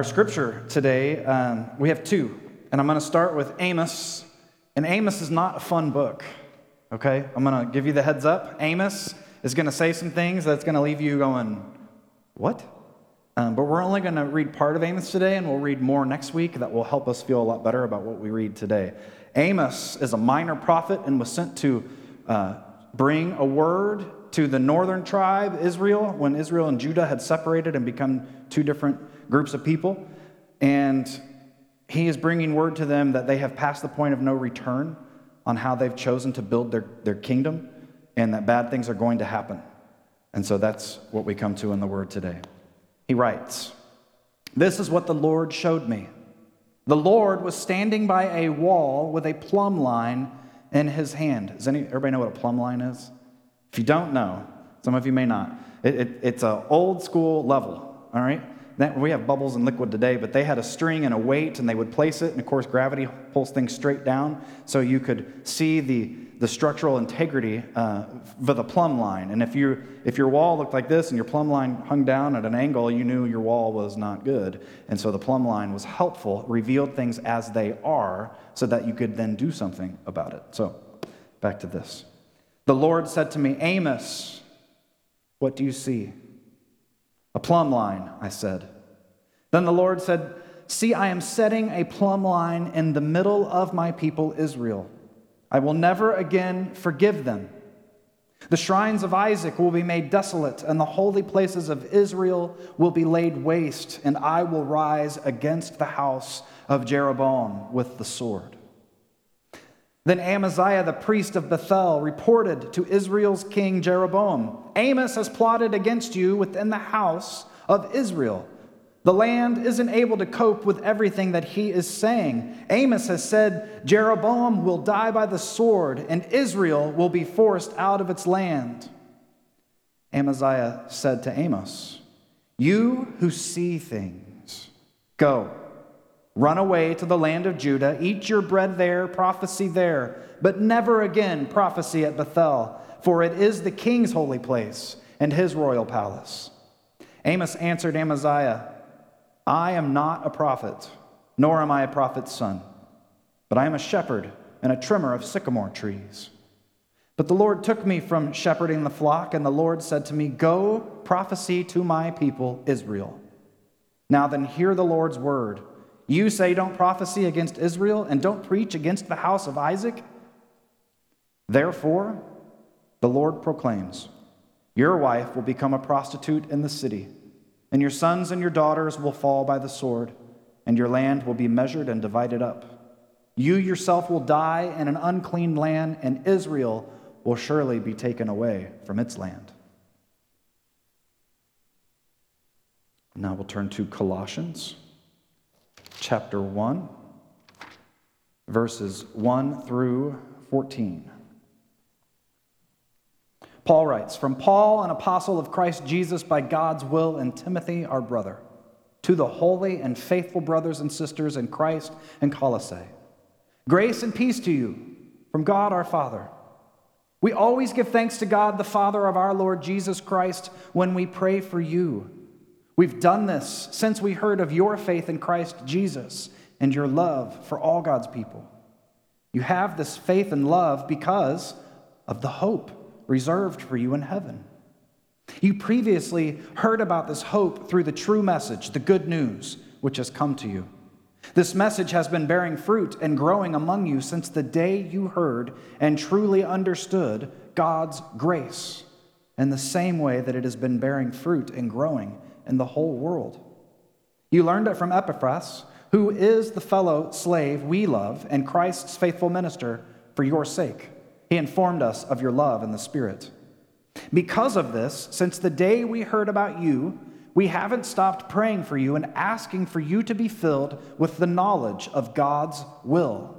Our scripture today, um, we have two, and I'm going to start with Amos. And Amos is not a fun book, okay? I'm going to give you the heads up. Amos is going to say some things that's going to leave you going, what? Um, but we're only going to read part of Amos today, and we'll read more next week that will help us feel a lot better about what we read today. Amos is a minor prophet and was sent to uh, bring a word to the northern tribe, Israel, when Israel and Judah had separated and become two different groups of people. And he is bringing word to them that they have passed the point of no return on how they've chosen to build their, their kingdom and that bad things are going to happen. And so that's what we come to in the word today. He writes, This is what the Lord showed me. The Lord was standing by a wall with a plumb line in his hand. Does any, everybody know what a plumb line is? If you don't know, some of you may not, it, it, it's an old school level, all right? That, we have bubbles and liquid today, but they had a string and a weight, and they would place it, and of course, gravity pulls things straight down, so you could see the, the structural integrity uh, for the plumb line. And if, you, if your wall looked like this and your plumb line hung down at an angle, you knew your wall was not good. And so the plumb line was helpful, revealed things as they are, so that you could then do something about it. So, back to this. The Lord said to me, Amos, what do you see? A plumb line, I said. Then the Lord said, See, I am setting a plumb line in the middle of my people Israel. I will never again forgive them. The shrines of Isaac will be made desolate, and the holy places of Israel will be laid waste, and I will rise against the house of Jeroboam with the sword. Then Amaziah, the priest of Bethel, reported to Israel's king Jeroboam Amos has plotted against you within the house of Israel. The land isn't able to cope with everything that he is saying. Amos has said Jeroboam will die by the sword, and Israel will be forced out of its land. Amaziah said to Amos, You who see things, go Run away to the land of Judah, eat your bread there, prophecy there, but never again prophecy at Bethel, for it is the king's holy place and his royal palace. Amos answered Amaziah, I am not a prophet, nor am I a prophet's son, but I am a shepherd and a trimmer of sycamore trees. But the Lord took me from shepherding the flock, and the Lord said to me, Go prophesy to my people Israel. Now then, hear the Lord's word. You say, Don't prophesy against Israel and don't preach against the house of Isaac? Therefore, the Lord proclaims, Your wife will become a prostitute in the city, and your sons and your daughters will fall by the sword, and your land will be measured and divided up. You yourself will die in an unclean land, and Israel will surely be taken away from its land. Now we'll turn to Colossians chapter 1, verses 1 through 14. Paul writes From Paul, an apostle of Christ Jesus by God's will, and Timothy, our brother, to the holy and faithful brothers and sisters in Christ and Colossae. Grace and peace to you from God our Father. We always give thanks to God, the Father of our Lord Jesus Christ, when we pray for you We've done this since we heard of your faith in Christ Jesus and your love for all God's people. You have this faith and love because of the hope reserved for you in heaven. You previously heard about this hope through the true message, the good news, which has come to you. This message has been bearing fruit and growing among you since the day you heard and truly understood God's grace, in the same way that it has been bearing fruit and growing in the whole world. You learned it from Epaphras, who is the fellow slave we love and Christ's faithful minister for your sake. He informed us of your love in the Spirit. Because of this, since the day we heard about you, we haven't stopped praying for you and asking for you to be filled with the knowledge of God's will,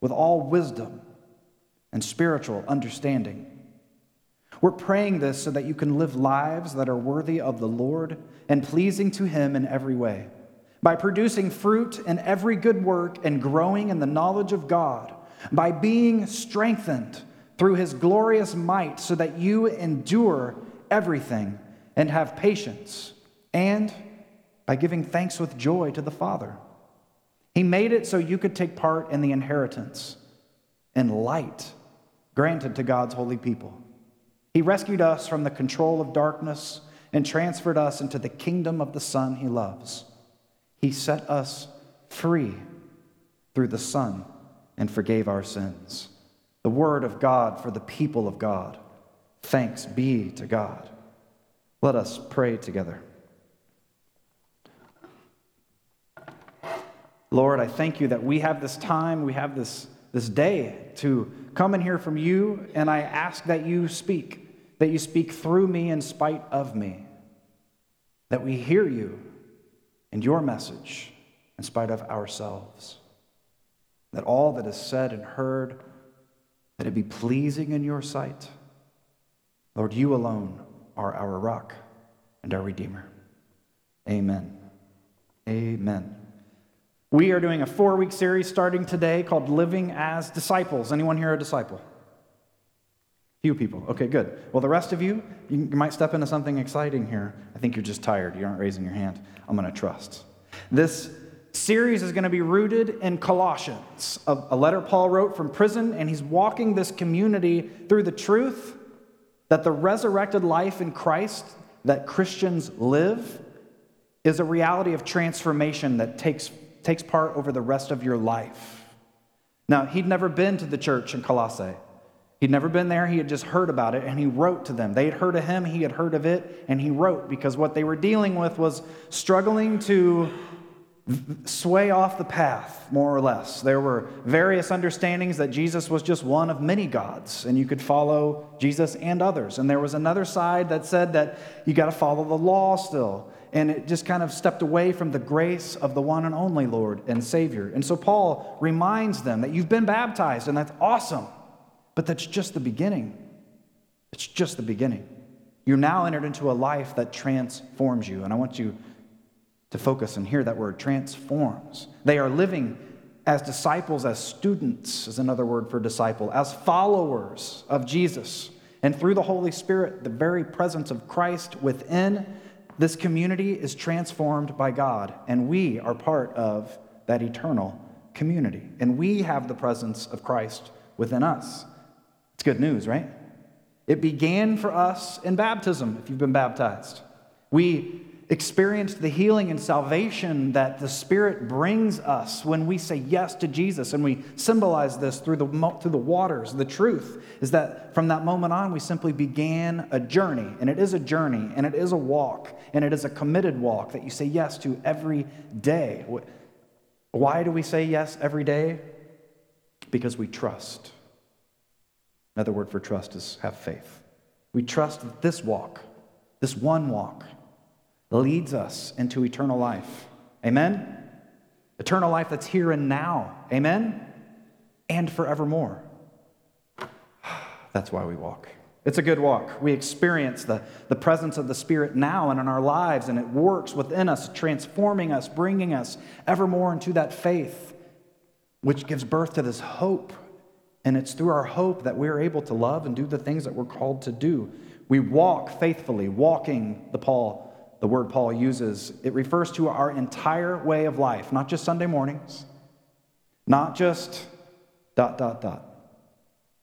with all wisdom and spiritual understanding we're praying this so that you can live lives that are worthy of the Lord and pleasing to Him in every way, by producing fruit in every good work and growing in the knowledge of God, by being strengthened through His glorious might, so that you endure everything and have patience. And by giving thanks with joy to the Father. He made it so you could take part in the inheritance and light granted to God's holy people. He rescued us from the control of darkness and transferred us into the kingdom of the Son he loves. He set us free through the Son and forgave our sins. The word of God for the people of God. Thanks be to God. Let us pray together. Lord, I thank you that we have this time, we have this, this day to come and hear from you, and I ask that you speak, that you speak through me in spite of me, that we hear you and your message in spite of ourselves, that all that is said and heard, that it be pleasing in your sight. Lord, you alone are our rock and our Redeemer. Amen. Amen. We are doing a four week series starting today called Living as Disciples. Anyone here a disciple? Few people. Okay, good. Well, the rest of you, you might step into something exciting here. I think you're just tired. You aren't raising your hand. I'm going to trust. This series is going to be rooted in Colossians, a letter Paul wrote from prison, and he's walking this community through the truth that the resurrected life in Christ that Christians live is a reality of transformation that takes takes part over the rest of your life. Now, he'd never been to the church in Colossae. He'd never been there. He had just heard about it and he wrote to them. They had heard of him, he had heard of it, and he wrote because what they were dealing with was struggling to sway off the path, more or less. There were various understandings that Jesus was just one of many gods, and you could follow Jesus and others. And there was another side that said that you got to follow the law still and it just kind of stepped away from the grace of the one and only Lord and Savior. And so Paul reminds them that you've been baptized, and that's awesome, but that's just the beginning. It's just the beginning. You're now entered into a life that transforms you, and I want you to focus and hear that word transforms. They are living as disciples, as students, is another word for disciple, as followers of Jesus. And through the Holy Spirit, the very presence of Christ within this community is transformed by God, and we are part of that eternal community. And we have the presence of Christ within us. It's good news, right? It began for us in baptism, if you've been baptized. We experienced the healing and salvation that the Spirit brings us when we say yes to Jesus. And we symbolize this through the, through the waters. The truth is that from that moment on, we simply began a journey. And it is a journey, and it is a walk, and it is a committed walk that you say yes to every day. Why do we say yes every day? Because we trust. Another word for trust is have faith. We trust that this walk, this one walk, leads us into eternal life. Amen? Eternal life that's here and now. Amen? And forevermore. That's why we walk. It's a good walk. We experience the, the presence of the Spirit now and in our lives, and it works within us, transforming us, bringing us evermore into that faith, which gives birth to this hope. And it's through our hope that we're able to love and do the things that we're called to do. We walk faithfully, walking the Paul the word Paul uses, it refers to our entire way of life, not just Sunday mornings, not just dot, dot, dot.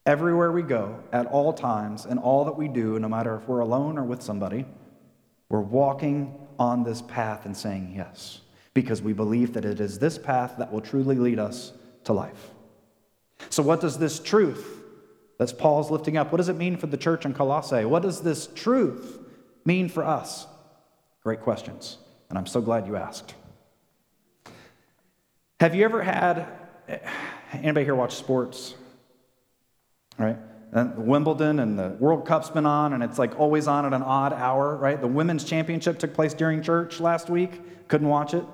Everywhere we go, at all times, and all that we do, no matter if we're alone or with somebody, we're walking on this path and saying yes, because we believe that it is this path that will truly lead us to life. So, what does this truth that Paul's lifting up, what does it mean for the church in Colossae? What does this truth mean for us? Great questions, and I'm so glad you asked. Have you ever had anybody here watch sports? Right? And Wimbledon and the World Cup's been on, and it's like always on at an odd hour, right? The women's championship took place during church last week. Couldn't watch it.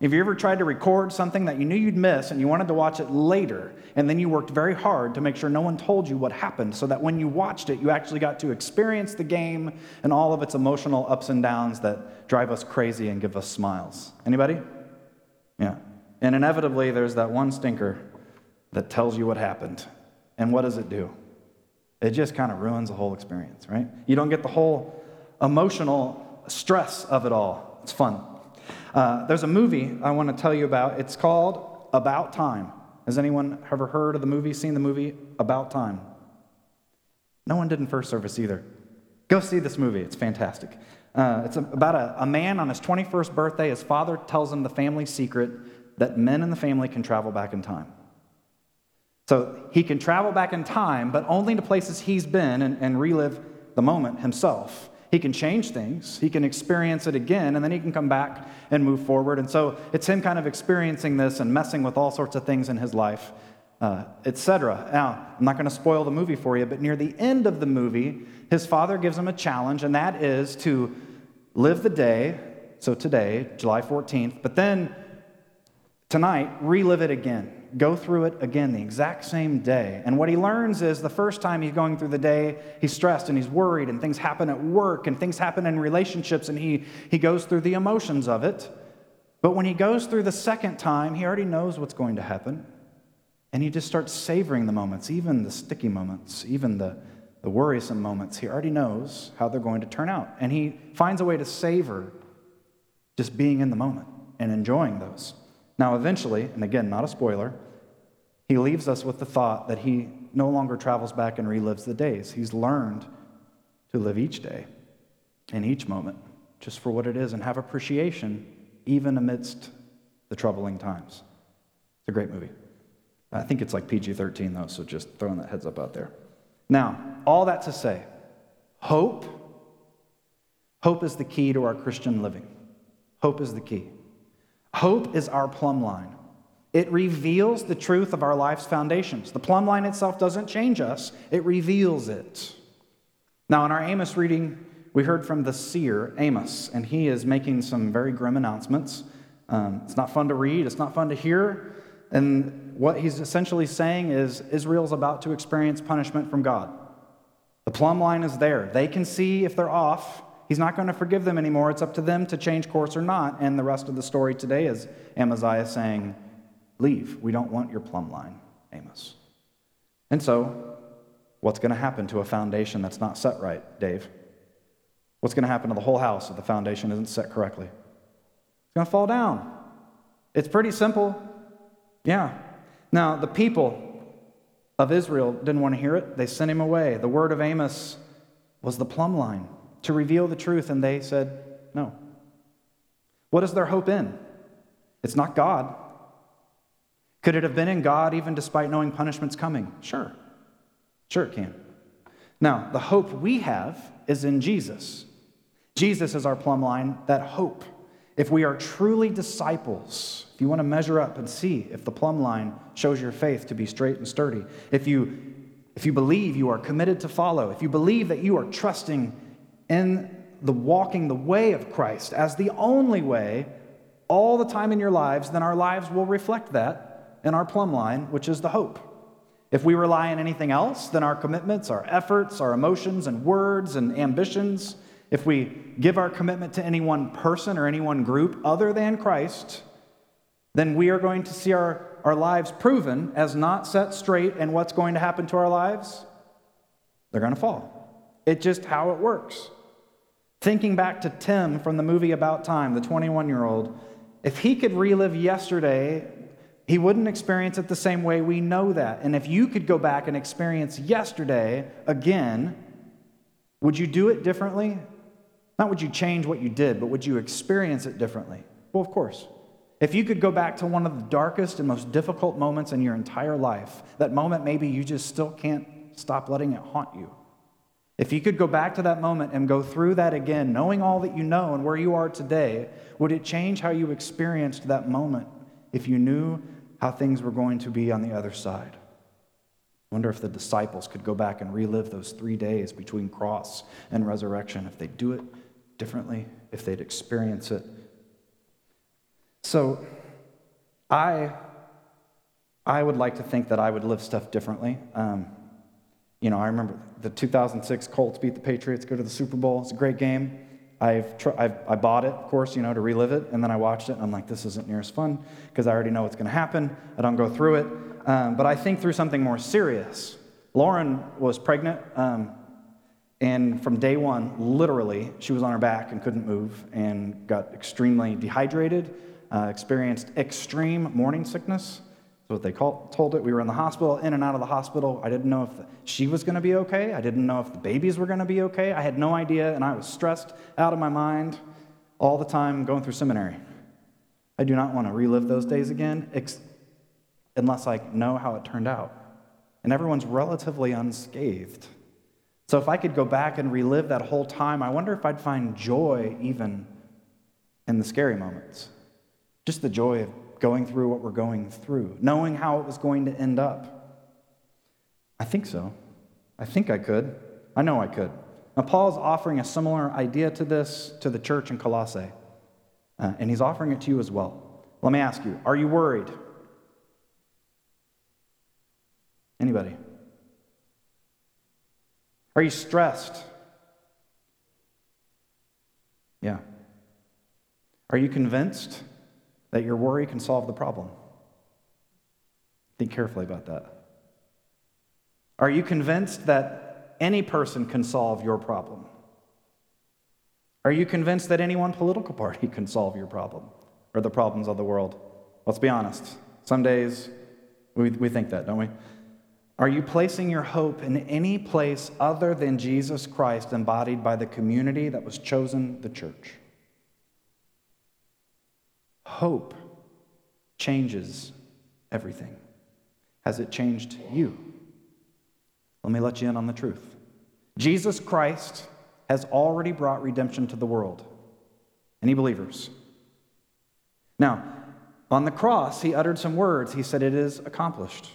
Have you ever tried to record something that you knew you'd miss and you wanted to watch it later, and then you worked very hard to make sure no one told you what happened so that when you watched it, you actually got to experience the game and all of its emotional ups and downs that drive us crazy and give us smiles? Anybody? Yeah. And inevitably, there's that one stinker that tells you what happened. And what does it do? It just kind of ruins the whole experience, right? You don't get the whole emotional stress of it all. It's fun. Uh, there's a movie I want to tell you about. It's called About Time. Has anyone ever heard of the movie, seen the movie About Time? No one did in first service either. Go see this movie, it's fantastic. Uh, it's about a, a man on his 21st birthday. His father tells him the family secret that men in the family can travel back in time. So he can travel back in time, but only to places he's been and, and relive the moment himself. He can change things, he can experience it again, and then he can come back and move forward. And so it's him kind of experiencing this and messing with all sorts of things in his life, uh, etc. Now, I'm not going to spoil the movie for you, but near the end of the movie, his father gives him a challenge, and that is to live the day, so today, July 14th, but then tonight, relive it again go through it again the exact same day. And what he learns is the first time he's going through the day, he's stressed and he's worried, and things happen at work and things happen in relationships, and he, he goes through the emotions of it. But when he goes through the second time, he already knows what's going to happen. And he just starts savoring the moments, even the sticky moments, even the, the worrisome moments. He already knows how they're going to turn out. And he finds a way to savor just being in the moment and enjoying those. Now, eventually, and again, not a spoiler, he leaves us with the thought that he no longer travels back and relives the days. He's learned to live each day and each moment just for what it is and have appreciation even amidst the troubling times. It's a great movie. I think it's like PG 13, though, so just throwing that heads up out there. Now, all that to say, hope, hope is the key to our Christian living. Hope is the key. Hope is our plumb line. It reveals the truth of our life's foundations. The plumb line itself doesn't change us, it reveals it. Now, in our Amos reading, we heard from the seer, Amos, and he is making some very grim announcements. Um, it's not fun to read, it's not fun to hear. And what he's essentially saying is Israel's about to experience punishment from God. The plumb line is there. They can see if they're off, He's not going to forgive them anymore. It's up to them to change course or not. And the rest of the story today is Amaziah saying, Leave. We don't want your plumb line, Amos. And so, what's going to happen to a foundation that's not set right, Dave? What's going to happen to the whole house if the foundation isn't set correctly? It's going to fall down. It's pretty simple. Yeah. Now, the people of Israel didn't want to hear it. They sent him away. The word of Amos was the plumb line to reveal the truth, and they said no. What is their hope in? It's not God. Could it have been in God even despite knowing punishment's coming? Sure. Sure, it can. Now, the hope we have is in Jesus. Jesus is our plumb line, that hope. If we are truly disciples, if you want to measure up and see if the plumb line shows your faith to be straight and sturdy, if you if you believe you are committed to follow, if you believe that you are trusting in the walking the way of Christ as the only way all the time in your lives, then our lives will reflect that in our plumb line, which is the hope. If we rely on anything else, then our commitments, our efforts, our emotions and words and ambitions, if we give our commitment to any one person or any one group other than Christ, then we are going to see our, our lives proven as not set straight. And what's going to happen to our lives? They're going to fall. It's just how it works. Thinking back to Tim from the movie About Time, the 21 year old, if he could relive yesterday, he wouldn't experience it the same way we know that. And if you could go back and experience yesterday again, would you do it differently? Not would you change what you did, but would you experience it differently? Well, of course. If you could go back to one of the darkest and most difficult moments in your entire life, that moment maybe you just still can't stop letting it haunt you. If you could go back to that moment and go through that again, knowing all that you know and where you are today, would it change how you experienced that moment if you knew how things were going to be on the other side? Wonder if the disciples could go back and relive those three days between cross and resurrection, if they'd do it differently, if they'd experience it. So, I, I would like to think that I would live stuff differently. Um, you know, I remember the 2006 Colts beat the Patriots, go to the Super Bowl. It's a great game. I've, tr- I've I bought it, of course, you know, to relive it, and then I watched it, and I'm like, this isn't near as fun because I already know what's going to happen. I don't go through it, um, but I think through something more serious. Lauren was pregnant, um, And from day one, literally, she was on her back and couldn't move and got extremely dehydrated, uh, experienced extreme morning sickness. That's what they told it. We were in the hospital, in and out of the hospital. I didn't know if she was going to be okay. I didn't know if the babies were going to be okay. I had no idea, and I was stressed out of my mind all the time going through seminary. I do not want to relive those days again ex- unless I know how it turned out. And everyone's relatively unscathed. So if I could go back and relive that whole time, I wonder if I'd find joy even in the scary moments. Just the joy of going through what we're going through, knowing how it was going to end up. I think so. I think I could. I know I could. Now, Paul's offering a similar idea to this to the church in Colossae, uh, and he's offering it to you as well. Let me ask you are you worried? Anybody? Are you stressed? Yeah. Are you convinced that your worry can solve the problem? Think carefully about that. Are you convinced that any person can solve your problem? Are you convinced that any one political party can solve your problem or the problems of the world? Let's be honest. Some days we, we think that, don't we? Are you placing your hope in any place other than Jesus Christ embodied by the community that was chosen the church? Hope changes everything. Has it changed you? Let me let you in on the truth. Jesus Christ has already brought redemption to the world. Any believers? Now, on the cross, he uttered some words. He said, It is accomplished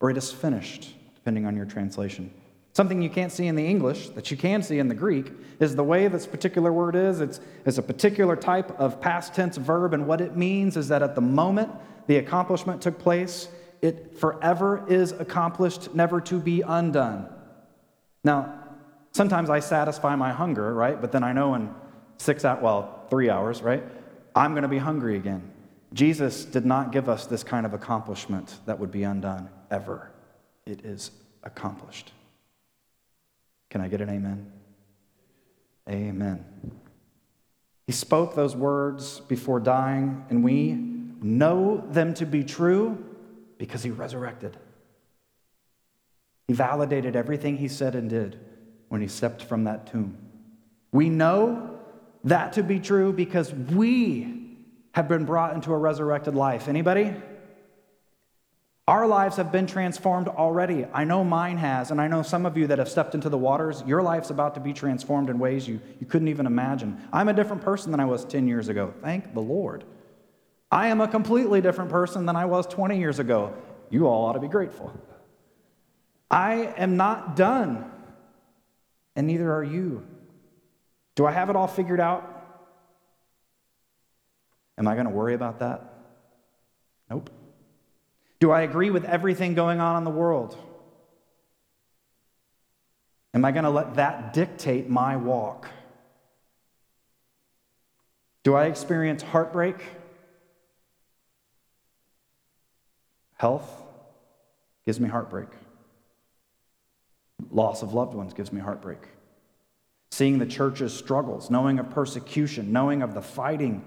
or it is finished, depending on your translation. Something you can't see in the English that you can see in the Greek is the way this particular word is. It's, it's a particular type of past tense verb, and what it means is that at the moment the accomplishment took place, it forever is accomplished, never to be undone. Now, sometimes I satisfy my hunger, right? But then I know in six out, well, three hours, right? I'm going to be hungry again. Jesus did not give us this kind of accomplishment that would be undone ever. It is accomplished. Can I get an amen? Amen. He spoke those words before dying, and we know them to be true because he resurrected. He validated everything he said and did when he stepped from that tomb. We know that to be true because we have been brought into a resurrected life. Anybody? Our lives have been transformed already. I know mine has, and I know some of you that have stepped into the waters, your life's about to be transformed in ways you, you couldn't even imagine. I'm a different person than I was 10 years ago. Thank the Lord. I am a completely different person than I was 20 years ago. You all ought to be grateful. I am not done, and neither are you. Do I have it all figured out? Am I going to worry about that? Nope. Do I agree with everything going on in the world? Am I going to let that dictate my walk? Do I experience heartbreak? Health gives me heartbreak. Loss of loved ones gives me heartbreak. Seeing the church's struggles, knowing of persecution, knowing of the fighting,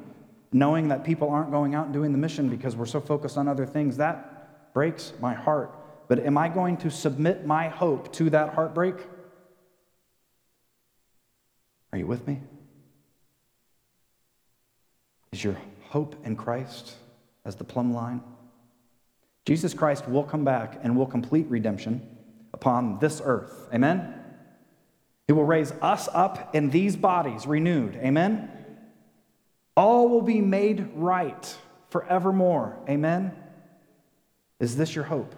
knowing that people aren't going out and doing the mission because we're so focused on other things, that breaks my heart. But am I going to submit my hope to that heartbreak? Are you with me? Is your hope in Christ as the plumb line? Jesus Christ will come back and will complete redemption upon this earth. Amen? He will raise us up in these bodies renewed. Amen? All will be made right forevermore. Amen? Is this your hope?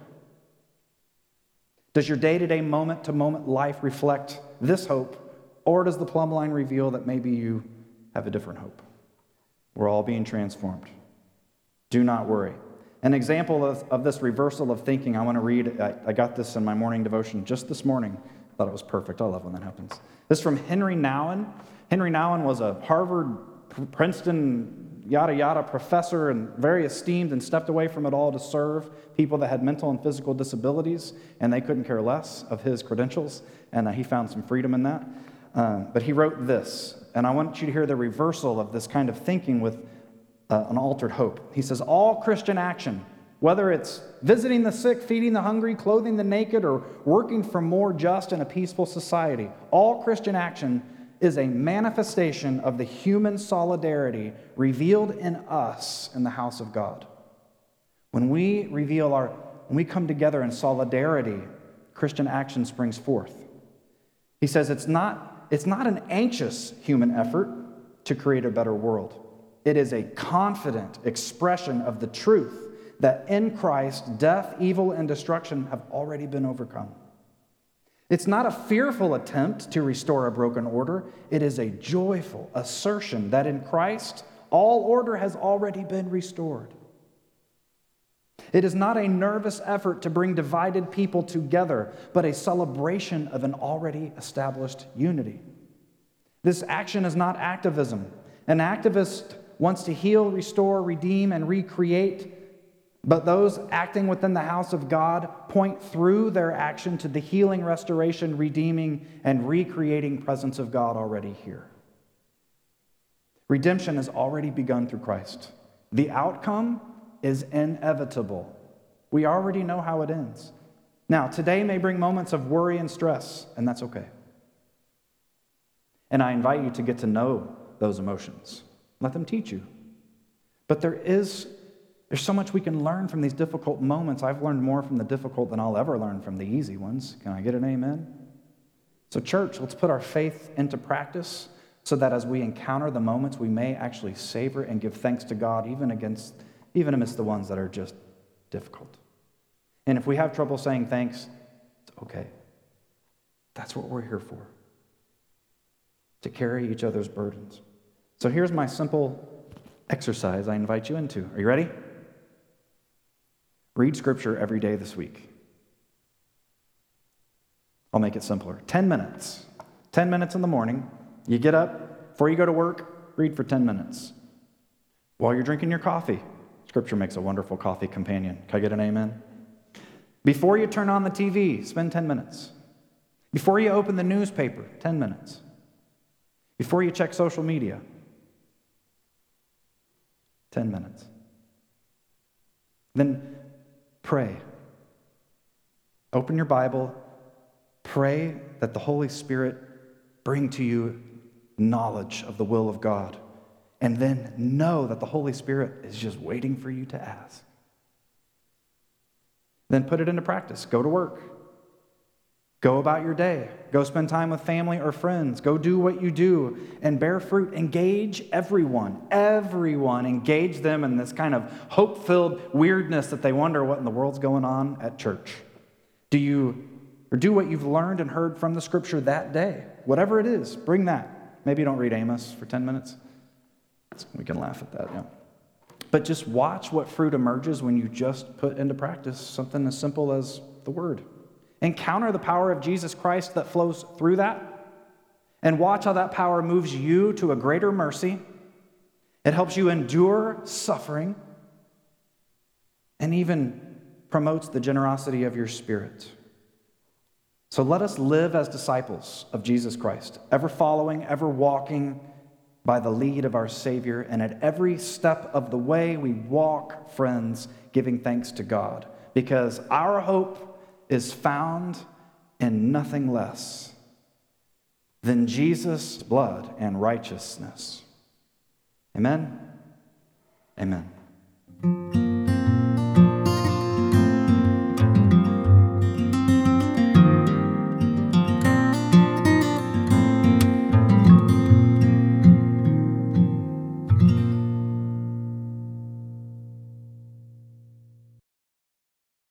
Does your day to day, moment to moment life reflect this hope, or does the plumb line reveal that maybe you have a different hope? We're all being transformed. Do not worry. An example of, of this reversal of thinking, I want to read. I, I got this in my morning devotion just this morning. I thought it was perfect. I love when that happens. This is from Henry Nouwen. Henry Nouwen was a Harvard, Princeton, yada yada professor and very esteemed and stepped away from it all to serve people that had mental and physical disabilities, and they couldn't care less of his credentials, and uh, he found some freedom in that. Um, but he wrote this, and I want you to hear the reversal of this kind of thinking with uh, an altered hope. He says, All Christian action, whether it's visiting the sick, feeding the hungry, clothing the naked, or working for more just and a peaceful society, all Christian action is a manifestation of the human solidarity revealed in us in the house of God. When we reveal our, when we come together in solidarity, Christian action springs forth. He says it's not, it's not an anxious human effort to create a better world. It is a confident expression of the truth that in Christ, death, evil, and destruction have already been overcome. It's not a fearful attempt to restore a broken order, it is a joyful assertion that in Christ, all order has already been restored. It is not a nervous effort to bring divided people together, but a celebration of an already established unity. This action is not activism. An activist wants to heal, restore, redeem, and recreate but those acting within the house of God point through their action to the healing, restoration, redeeming, and recreating presence of God already here. Redemption has already begun through Christ. The outcome is inevitable. We already know how it ends. Now, today may bring moments of worry and stress, and that's okay. And I invite you to get to know those emotions. Let them teach you. But there is there's so much we can learn from these difficult moments. I've learned more from the difficult than I'll ever learn from the easy ones. Can I get an amen? So, church, let's put our faith into practice so that as we encounter the moments, we may actually savor and give thanks to God, even against, even amidst the ones that are just difficult. And if we have trouble saying thanks, it's okay. That's what we're here for to carry each other's burdens. So, here's my simple exercise I invite you into. Are you ready? Read scripture every day this week. I'll make it simpler 10 minutes. 10 minutes in the morning. You get up, before you go to work, read for 10 minutes. While you're drinking your coffee, scripture makes a wonderful coffee companion. Can I get an amen? Before you turn on the TV, spend 10 minutes. Before you open the newspaper, 10 minutes. Before you check social media, 10 minutes. Then Pray. Open your Bible. Pray that the Holy Spirit bring to you knowledge of the will of God. And then know that the Holy Spirit is just waiting for you to ask. Then put it into practice. Go to work. Go about your day. Go spend time with family or friends. Go do what you do and bear fruit. Engage everyone. Everyone. Engage them in this kind of hope filled weirdness that they wonder what in the world's going on at church. Do you, or do what you've learned and heard from the scripture that day? Whatever it is, bring that. Maybe you don't read Amos for 10 minutes. We can laugh at that, yeah. But just watch what fruit emerges when you just put into practice something as simple as the word. Encounter the power of Jesus Christ that flows through that, and watch how that power moves you to a greater mercy. It helps you endure suffering and even promotes the generosity of your spirit. So let us live as disciples of Jesus Christ, ever following, ever walking by the lead of our Savior. And at every step of the way, we walk, friends, giving thanks to God, because our hope is found in nothing less than Jesus' blood and righteousness. Amen? Amen.